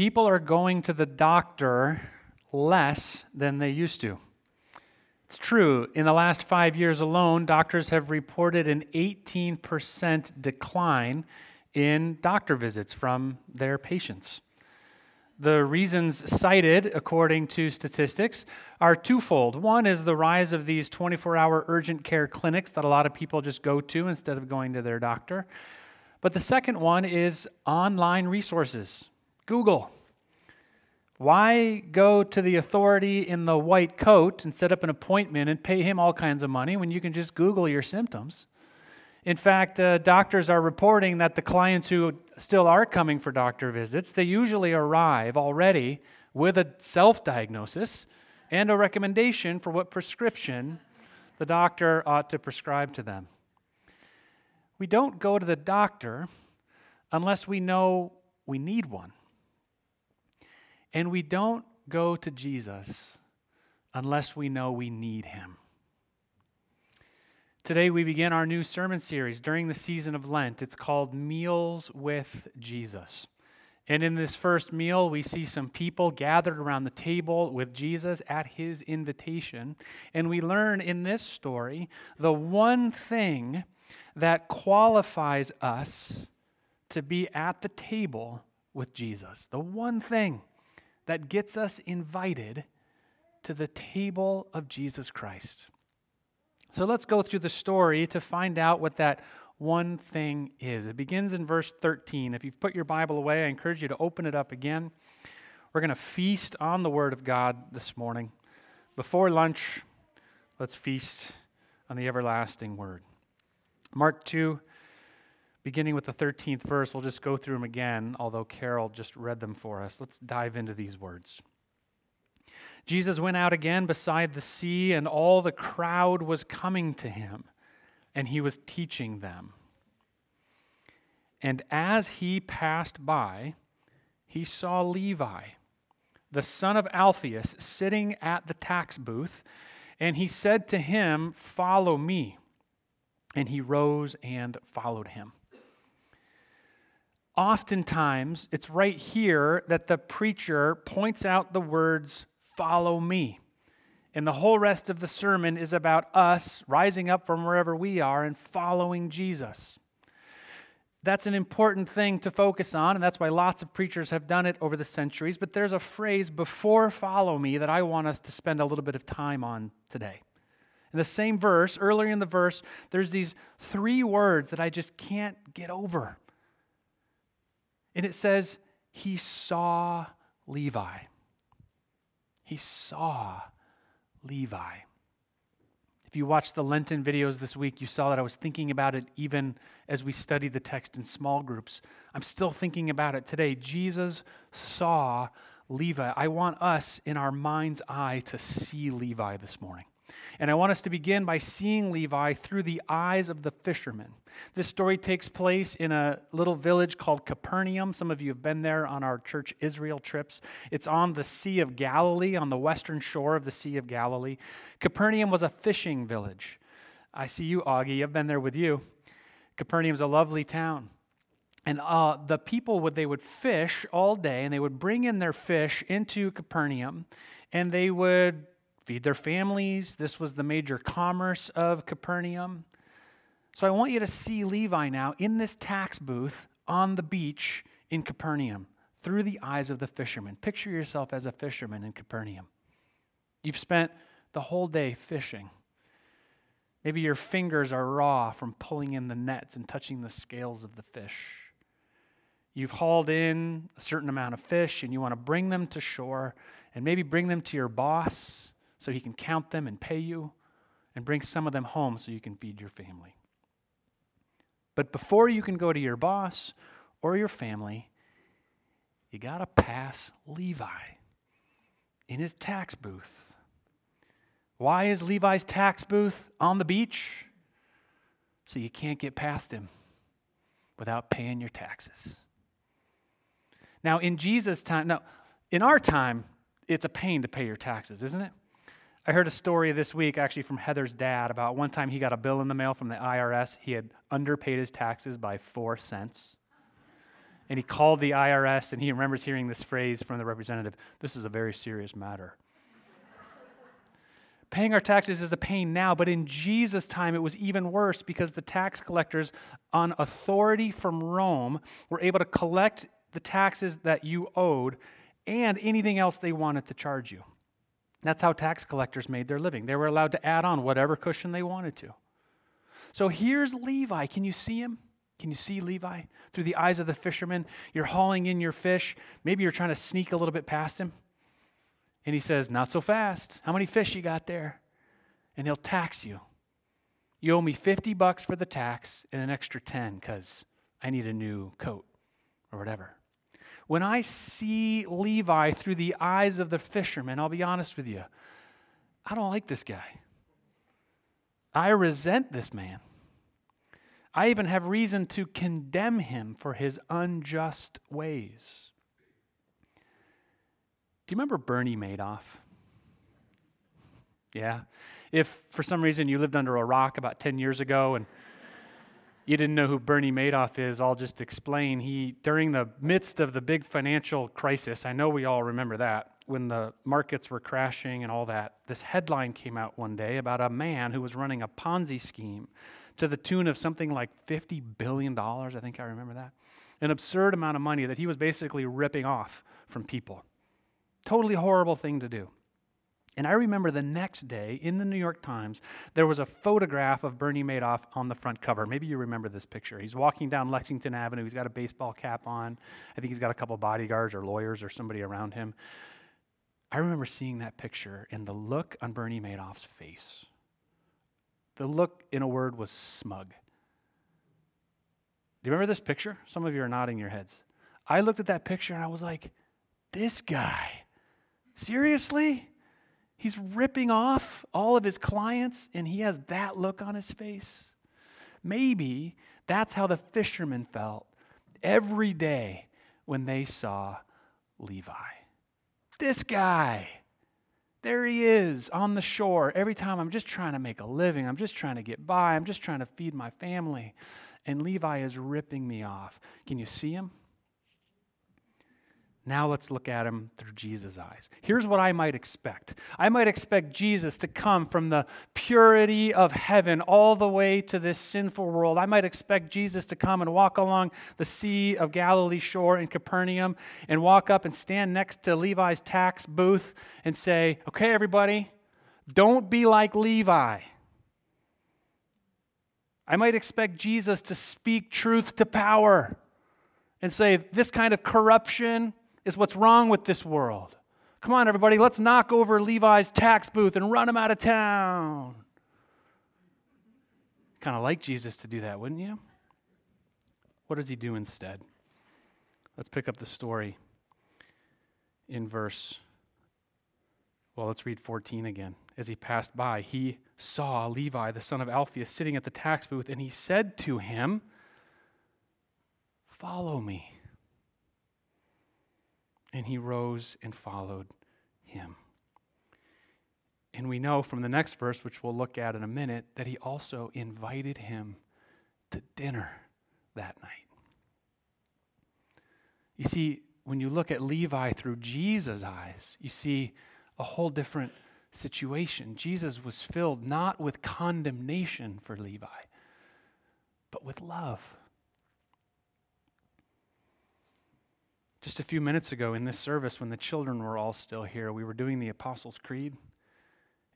People are going to the doctor less than they used to. It's true. In the last five years alone, doctors have reported an 18% decline in doctor visits from their patients. The reasons cited, according to statistics, are twofold. One is the rise of these 24 hour urgent care clinics that a lot of people just go to instead of going to their doctor. But the second one is online resources. Google. Why go to the authority in the white coat and set up an appointment and pay him all kinds of money when you can just Google your symptoms? In fact, uh, doctors are reporting that the clients who still are coming for doctor visits, they usually arrive already with a self diagnosis and a recommendation for what prescription the doctor ought to prescribe to them. We don't go to the doctor unless we know we need one. And we don't go to Jesus unless we know we need him. Today, we begin our new sermon series during the season of Lent. It's called Meals with Jesus. And in this first meal, we see some people gathered around the table with Jesus at his invitation. And we learn in this story the one thing that qualifies us to be at the table with Jesus. The one thing that gets us invited to the table of Jesus Christ. So let's go through the story to find out what that one thing is. It begins in verse 13. If you've put your Bible away, I encourage you to open it up again. We're going to feast on the Word of God this morning. Before lunch, let's feast on the everlasting Word. Mark 2, beginning with the 13th verse. We'll just go through them again, although Carol just read them for us. Let's dive into these words. Jesus went out again beside the sea, and all the crowd was coming to him, and he was teaching them. And as he passed by, he saw Levi, the son of Alphaeus, sitting at the tax booth, and he said to him, Follow me. And he rose and followed him oftentimes it's right here that the preacher points out the words, follow me. And the whole rest of the sermon is about us rising up from wherever we are and following Jesus. That's an important thing to focus on, and that's why lots of preachers have done it over the centuries. But there's a phrase before follow me that I want us to spend a little bit of time on today. In the same verse, earlier in the verse, there's these three words that I just can't get over. And it says, He saw Levi. He saw Levi. If you watched the Lenten videos this week, you saw that I was thinking about it even as we studied the text in small groups. I'm still thinking about it today. Jesus saw Levi. I want us in our mind's eye to see Levi this morning. And I want us to begin by seeing Levi through the eyes of the fishermen. This story takes place in a little village called Capernaum. Some of you have been there on our church Israel trips. It's on the Sea of Galilee, on the western shore of the Sea of Galilee. Capernaum was a fishing village. I see you, Augie. I've been there with you. Capernaum's a lovely town. And uh, the people would they would fish all day, and they would bring in their fish into Capernaum, and they would feed their families. This was the major commerce of Capernaum. So I want you to see Levi now in this tax booth on the beach in Capernaum through the eyes of the fishermen. Picture yourself as a fisherman in Capernaum. You've spent the whole day fishing. Maybe your fingers are raw from pulling in the nets and touching the scales of the fish. You've hauled in a certain amount of fish and you want to bring them to shore and maybe bring them to your boss so he can count them and pay you, and bring some of them home so you can feed your family. But before you can go to your boss or your family, you got to pass Levi in his tax booth. Why is Levi's tax booth on the beach? So you can't get past him without paying your taxes. Now, in Jesus' time, now, in our time, it's a pain to pay your taxes, isn't it? I heard a story this week actually from Heather's dad about one time he got a bill in the mail from the IRS. He had underpaid his taxes by four cents. and he called the IRS and he remembers hearing this phrase from the representative this is a very serious matter. Paying our taxes is a pain now, but in Jesus' time it was even worse because the tax collectors, on authority from Rome, were able to collect the taxes that you owed and anything else they wanted to charge you. That's how tax collectors made their living. They were allowed to add on whatever cushion they wanted to. So here's Levi. Can you see him? Can you see Levi? Through the eyes of the fisherman, you're hauling in your fish. Maybe you're trying to sneak a little bit past him. And he says, Not so fast. How many fish you got there? And he'll tax you. You owe me 50 bucks for the tax and an extra 10 because I need a new coat or whatever. When I see Levi through the eyes of the fisherman, I'll be honest with you, I don't like this guy. I resent this man. I even have reason to condemn him for his unjust ways. Do you remember Bernie Madoff? Yeah. If for some reason you lived under a rock about 10 years ago and you didn't know who Bernie Madoff is, I'll just explain. He, during the midst of the big financial crisis, I know we all remember that, when the markets were crashing and all that, this headline came out one day about a man who was running a Ponzi scheme to the tune of something like $50 billion. I think I remember that. An absurd amount of money that he was basically ripping off from people. Totally horrible thing to do. And I remember the next day in the New York Times, there was a photograph of Bernie Madoff on the front cover. Maybe you remember this picture. He's walking down Lexington Avenue. He's got a baseball cap on. I think he's got a couple bodyguards or lawyers or somebody around him. I remember seeing that picture and the look on Bernie Madoff's face. The look, in a word, was smug. Do you remember this picture? Some of you are nodding your heads. I looked at that picture and I was like, this guy, seriously? He's ripping off all of his clients and he has that look on his face. Maybe that's how the fishermen felt every day when they saw Levi. This guy, there he is on the shore. Every time I'm just trying to make a living, I'm just trying to get by, I'm just trying to feed my family. And Levi is ripping me off. Can you see him? Now let's look at him through Jesus' eyes. Here's what I might expect I might expect Jesus to come from the purity of heaven all the way to this sinful world. I might expect Jesus to come and walk along the Sea of Galilee shore in Capernaum and walk up and stand next to Levi's tax booth and say, Okay, everybody, don't be like Levi. I might expect Jesus to speak truth to power and say, This kind of corruption is what's wrong with this world. Come on, everybody, let's knock over Levi's tax booth and run him out of town. Kind of like Jesus to do that, wouldn't you? What does he do instead? Let's pick up the story in verse, well, let's read 14 again. As he passed by, he saw Levi, the son of Alphaeus, sitting at the tax booth, and he said to him, Follow me. And he rose and followed him. And we know from the next verse, which we'll look at in a minute, that he also invited him to dinner that night. You see, when you look at Levi through Jesus' eyes, you see a whole different situation. Jesus was filled not with condemnation for Levi, but with love. Just a few minutes ago in this service, when the children were all still here, we were doing the Apostles' Creed.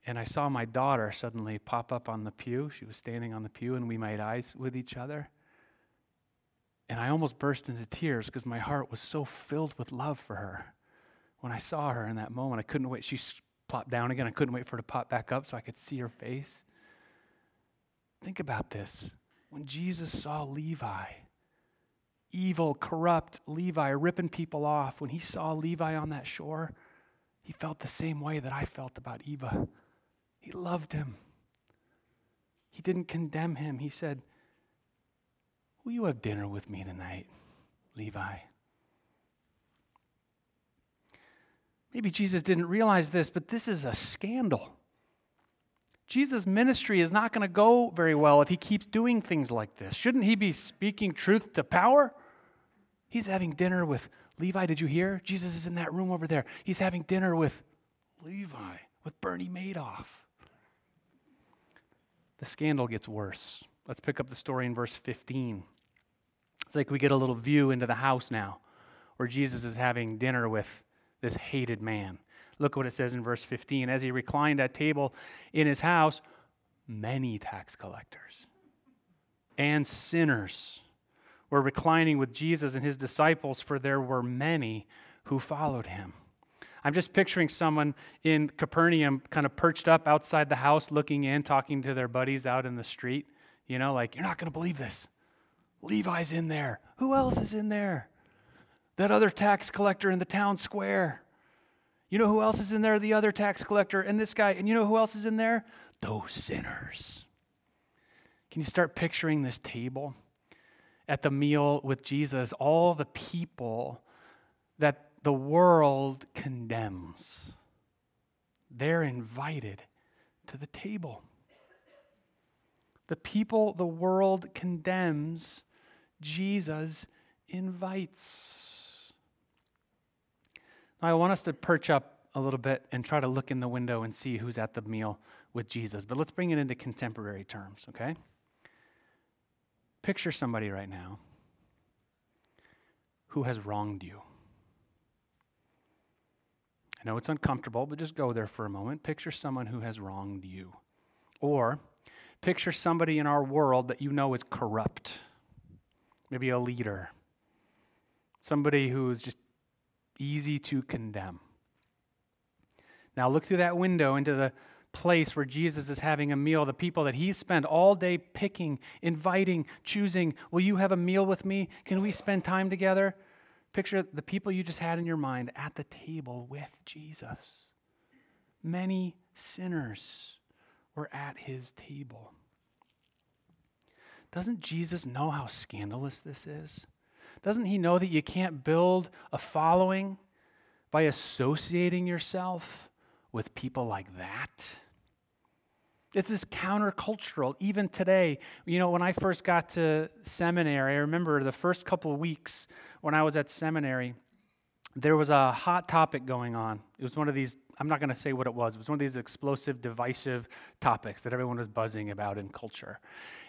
And I saw my daughter suddenly pop up on the pew. She was standing on the pew, and we made eyes with each other. And I almost burst into tears because my heart was so filled with love for her. When I saw her in that moment, I couldn't wait. She plopped down again. I couldn't wait for her to pop back up so I could see her face. Think about this. When Jesus saw Levi, evil, corrupt Levi ripping people off, when he saw Levi on that shore, he felt the same way that I felt about Eva. He loved him. He didn't condemn him. He said, Will you have dinner with me tonight, Levi? Maybe Jesus didn't realize this, but this is a scandal. Jesus' ministry is not going to go very well if he keeps doing things like this. Shouldn't he be speaking truth to power? He's having dinner with Levi. Did you hear? Jesus is in that room over there. He's having dinner with Levi, with Bernie Madoff. The scandal gets worse. Let's pick up the story in verse 15. It's like we get a little view into the house now where Jesus is having dinner with this hated man. Look what it says in verse 15. As he reclined at table in his house, many tax collectors and sinners were reclining with Jesus and his disciples, for there were many who followed him. I'm just picturing someone in Capernaum kind of perched up outside the house, looking in, talking to their buddies out in the street. You know, like, you're not going to believe this. Levi's in there. Who else is in there? That other tax collector in the town square. You know who else is in there? The other tax collector and this guy. And you know who else is in there? Those sinners. Can you start picturing this table at the meal with Jesus? All the people that the world condemns. They're invited to the table. The people the world condemns, Jesus invites. Now, I want us to perch up a little bit and try to look in the window and see who's at the meal with Jesus. But let's bring it into contemporary terms, okay? Picture somebody right now who has wronged you. I know it's uncomfortable, but just go there for a moment. Picture someone who has wronged you. Or picture somebody in our world that you know is corrupt. Maybe a leader. Somebody who's just easy to condemn. Now look through that window into the place where Jesus is having a meal, the people that he spent all day picking, inviting, choosing. Will you have a meal with me? Can we spend time together? Picture the people you just had in your mind at the table with Jesus. Many sinners were at his table. Doesn't Jesus know how scandalous this is? Doesn't he know that you can't build a following by associating yourself with people like that? It's this countercultural, even today. You know, when I first got to seminary, I remember the first couple of weeks when I was at seminary, there was a hot topic going on. It was one of these, I'm not going to say what it was, it was one of these explosive, divisive topics that everyone was buzzing about in culture.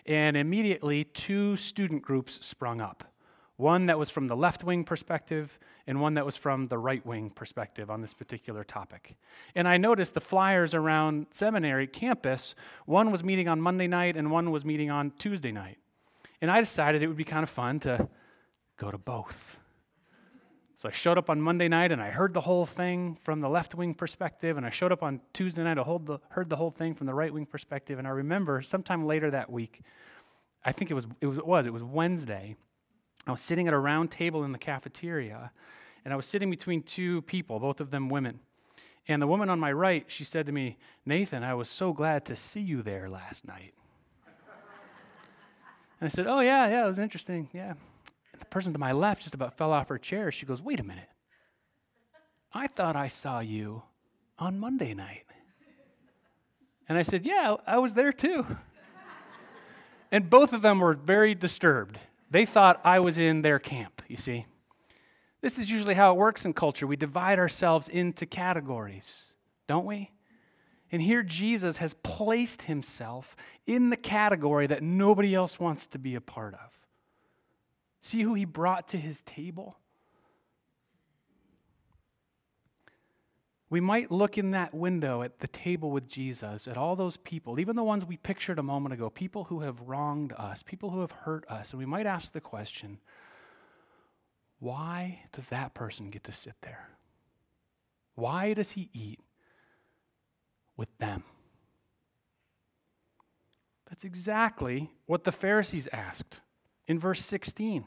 And immediately, two student groups sprung up one that was from the left wing perspective and one that was from the right wing perspective on this particular topic. And I noticed the flyers around seminary campus, one was meeting on Monday night and one was meeting on Tuesday night. And I decided it would be kind of fun to go to both. So I showed up on Monday night and I heard the whole thing from the left wing perspective, and I showed up on Tuesday night, I heard the whole thing from the right wing perspective. And I remember sometime later that week, I think it was, it was, it was, it was Wednesday, I was sitting at a round table in the cafeteria, and I was sitting between two people, both of them women. And the woman on my right, she said to me, Nathan, I was so glad to see you there last night. and I said, Oh, yeah, yeah, it was interesting. Yeah. And the person to my left just about fell off her chair. She goes, Wait a minute. I thought I saw you on Monday night. And I said, Yeah, I was there too. and both of them were very disturbed. They thought I was in their camp, you see. This is usually how it works in culture. We divide ourselves into categories, don't we? And here Jesus has placed himself in the category that nobody else wants to be a part of. See who he brought to his table? We might look in that window at the table with Jesus, at all those people, even the ones we pictured a moment ago, people who have wronged us, people who have hurt us, and we might ask the question why does that person get to sit there? Why does he eat with them? That's exactly what the Pharisees asked in verse 16.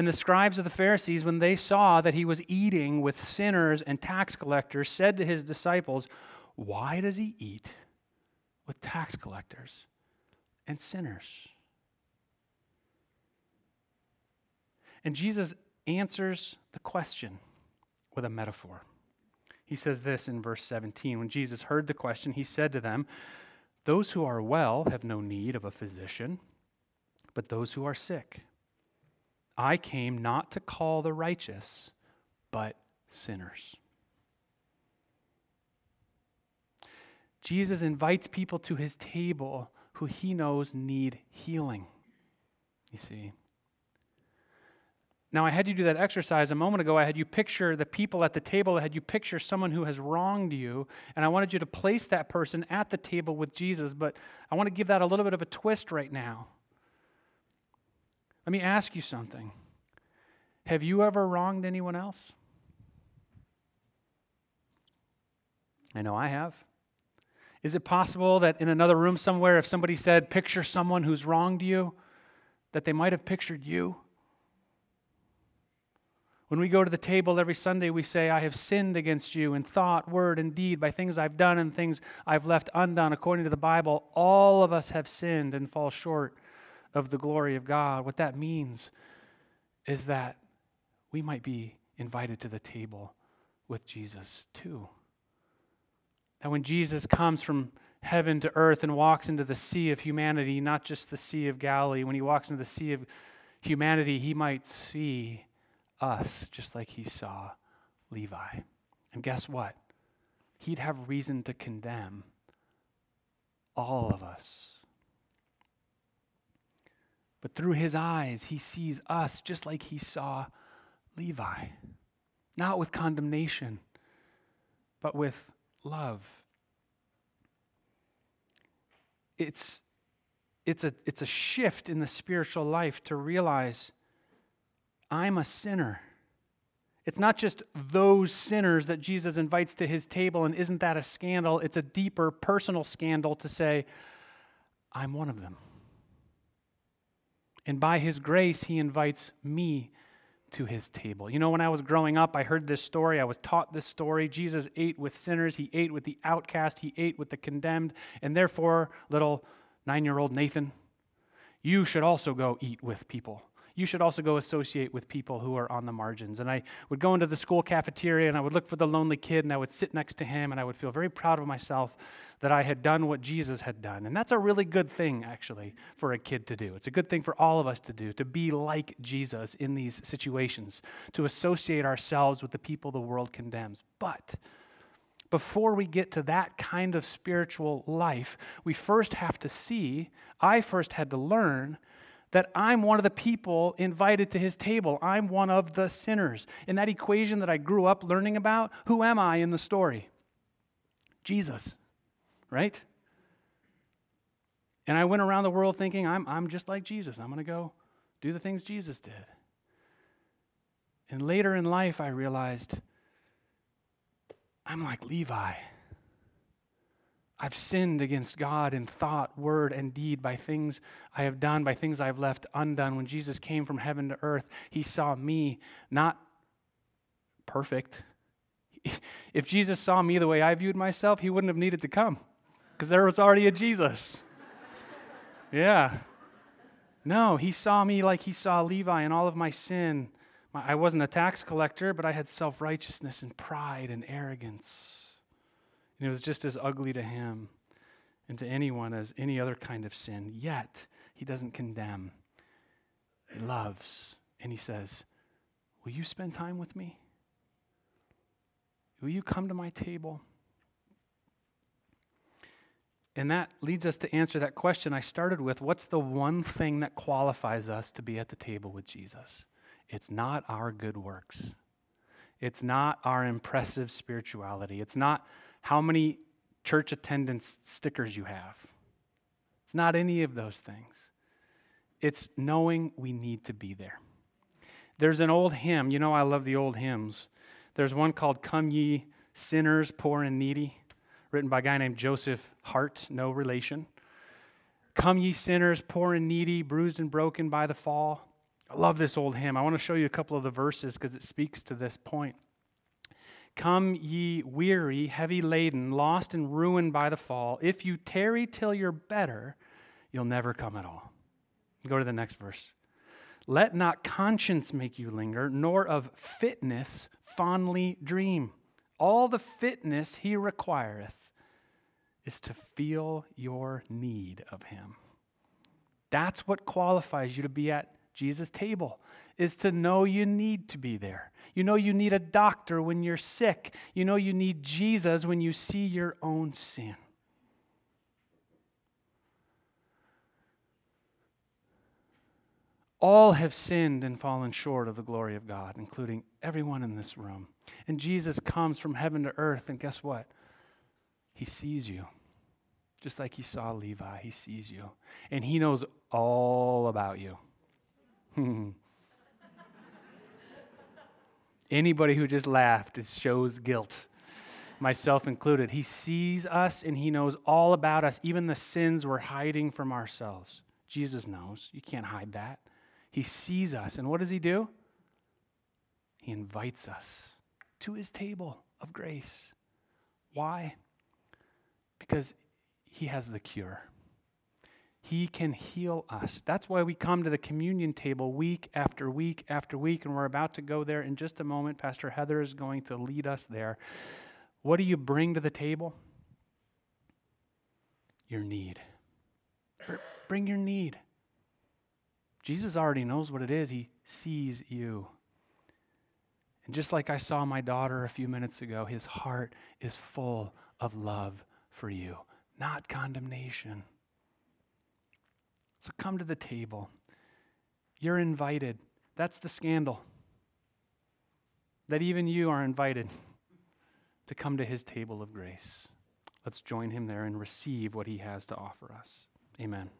And the scribes of the Pharisees, when they saw that he was eating with sinners and tax collectors, said to his disciples, Why does he eat with tax collectors and sinners? And Jesus answers the question with a metaphor. He says this in verse 17 When Jesus heard the question, he said to them, Those who are well have no need of a physician, but those who are sick. I came not to call the righteous, but sinners. Jesus invites people to his table who he knows need healing. You see. Now, I had you do that exercise a moment ago. I had you picture the people at the table. I had you picture someone who has wronged you. And I wanted you to place that person at the table with Jesus. But I want to give that a little bit of a twist right now. Let me ask you something Have you ever wronged anyone else? I know I have. Is it possible that in another room somewhere, if somebody said, Picture someone who's wronged you, that they might have pictured you? When we go to the table every Sunday, we say, I have sinned against you in thought, word, and deed, by things I've done and things I've left undone. According to the Bible, all of us have sinned and fall short of the glory of God. What that means is that we might be invited to the table with Jesus too. That when Jesus comes from heaven to earth and walks into the sea of humanity, not just the Sea of Galilee, when he walks into the sea of humanity, he might see us just like he saw Levi. And guess what? He'd have reason to condemn all of us. But through his eyes, he sees us just like he saw Levi. Not with condemnation, but with love. It's, it's, a, it's a shift in the spiritual life to realize I'm a sinner. It's not just those sinners that Jesus invites to his table, and isn't that a scandal? It's a deeper personal scandal to say, I'm one of them. And by his grace, he invites me to his table. You know, when I was growing up, I heard this story. I was taught this story. Jesus ate with sinners, he ate with the outcast, he ate with the condemned. And therefore, little nine year old Nathan, you should also go eat with people you should also go associate with people who are on the margins. And I would go into the school cafeteria and I would look for the lonely kid and I would sit next to him and I would feel very proud of myself that I had done what Jesus had done. And that's a really good thing, actually, for a kid to do. It's a good thing for all of us to do, to be like Jesus in these situations, to associate ourselves with the people the world condemns. But before we get to that kind of spiritual life, we first have to see, I first had to learn that I'm one of the people invited to his table. I'm one of the sinners. In that equation that I grew up learning about, who am I in the story? Jesus, right? And I went around the world thinking, I'm, I'm just like Jesus. I'm going to go do the things Jesus did. And later in life, I realized I'm like Levi. I've sinned against God in thought, word, and deed by things I have done, by things I have left undone. When Jesus came from heaven to earth, he saw me not perfect. If Jesus saw me the way I viewed myself, he wouldn't have needed to come because there was already a Jesus. yeah. No, he saw me like he saw Levi and all of my sin. I wasn't a tax collector, but I had self righteousness and pride and arrogance. And it was just as ugly to him and to anyone as any other kind of sin. Yet, he doesn't condemn, he loves. And he says, Will you spend time with me? Will you come to my table? And that leads us to answer that question I started with what's the one thing that qualifies us to be at the table with Jesus? It's not our good works. It's not our impressive spirituality. It's not how many church attendance stickers you have. It's not any of those things. It's knowing we need to be there. There's an old hymn. You know, I love the old hymns. There's one called Come Ye Sinners, Poor and Needy, written by a guy named Joseph Hart, no relation. Come ye sinners, poor and needy, bruised and broken by the fall. I love this old hymn. I want to show you a couple of the verses because it speaks to this point. Come, ye weary, heavy laden, lost and ruined by the fall. If you tarry till you're better, you'll never come at all. Go to the next verse. Let not conscience make you linger, nor of fitness fondly dream. All the fitness he requireth is to feel your need of him. That's what qualifies you to be at Jesus' table is to know you need to be there. You know you need a doctor when you're sick. You know you need Jesus when you see your own sin. All have sinned and fallen short of the glory of God, including everyone in this room. And Jesus comes from heaven to earth, and guess what? He sees you. Just like he saw Levi, he sees you. And he knows all about you. Anybody who just laughed it shows guilt, myself included. He sees us and he knows all about us, even the sins we're hiding from ourselves. Jesus knows. You can't hide that. He sees us. And what does he do? He invites us to his table of grace. Why? Because he has the cure. He can heal us. That's why we come to the communion table week after week after week, and we're about to go there in just a moment. Pastor Heather is going to lead us there. What do you bring to the table? Your need. Bring your need. Jesus already knows what it is, He sees you. And just like I saw my daughter a few minutes ago, His heart is full of love for you, not condemnation. So come to the table. You're invited. That's the scandal. That even you are invited to come to his table of grace. Let's join him there and receive what he has to offer us. Amen.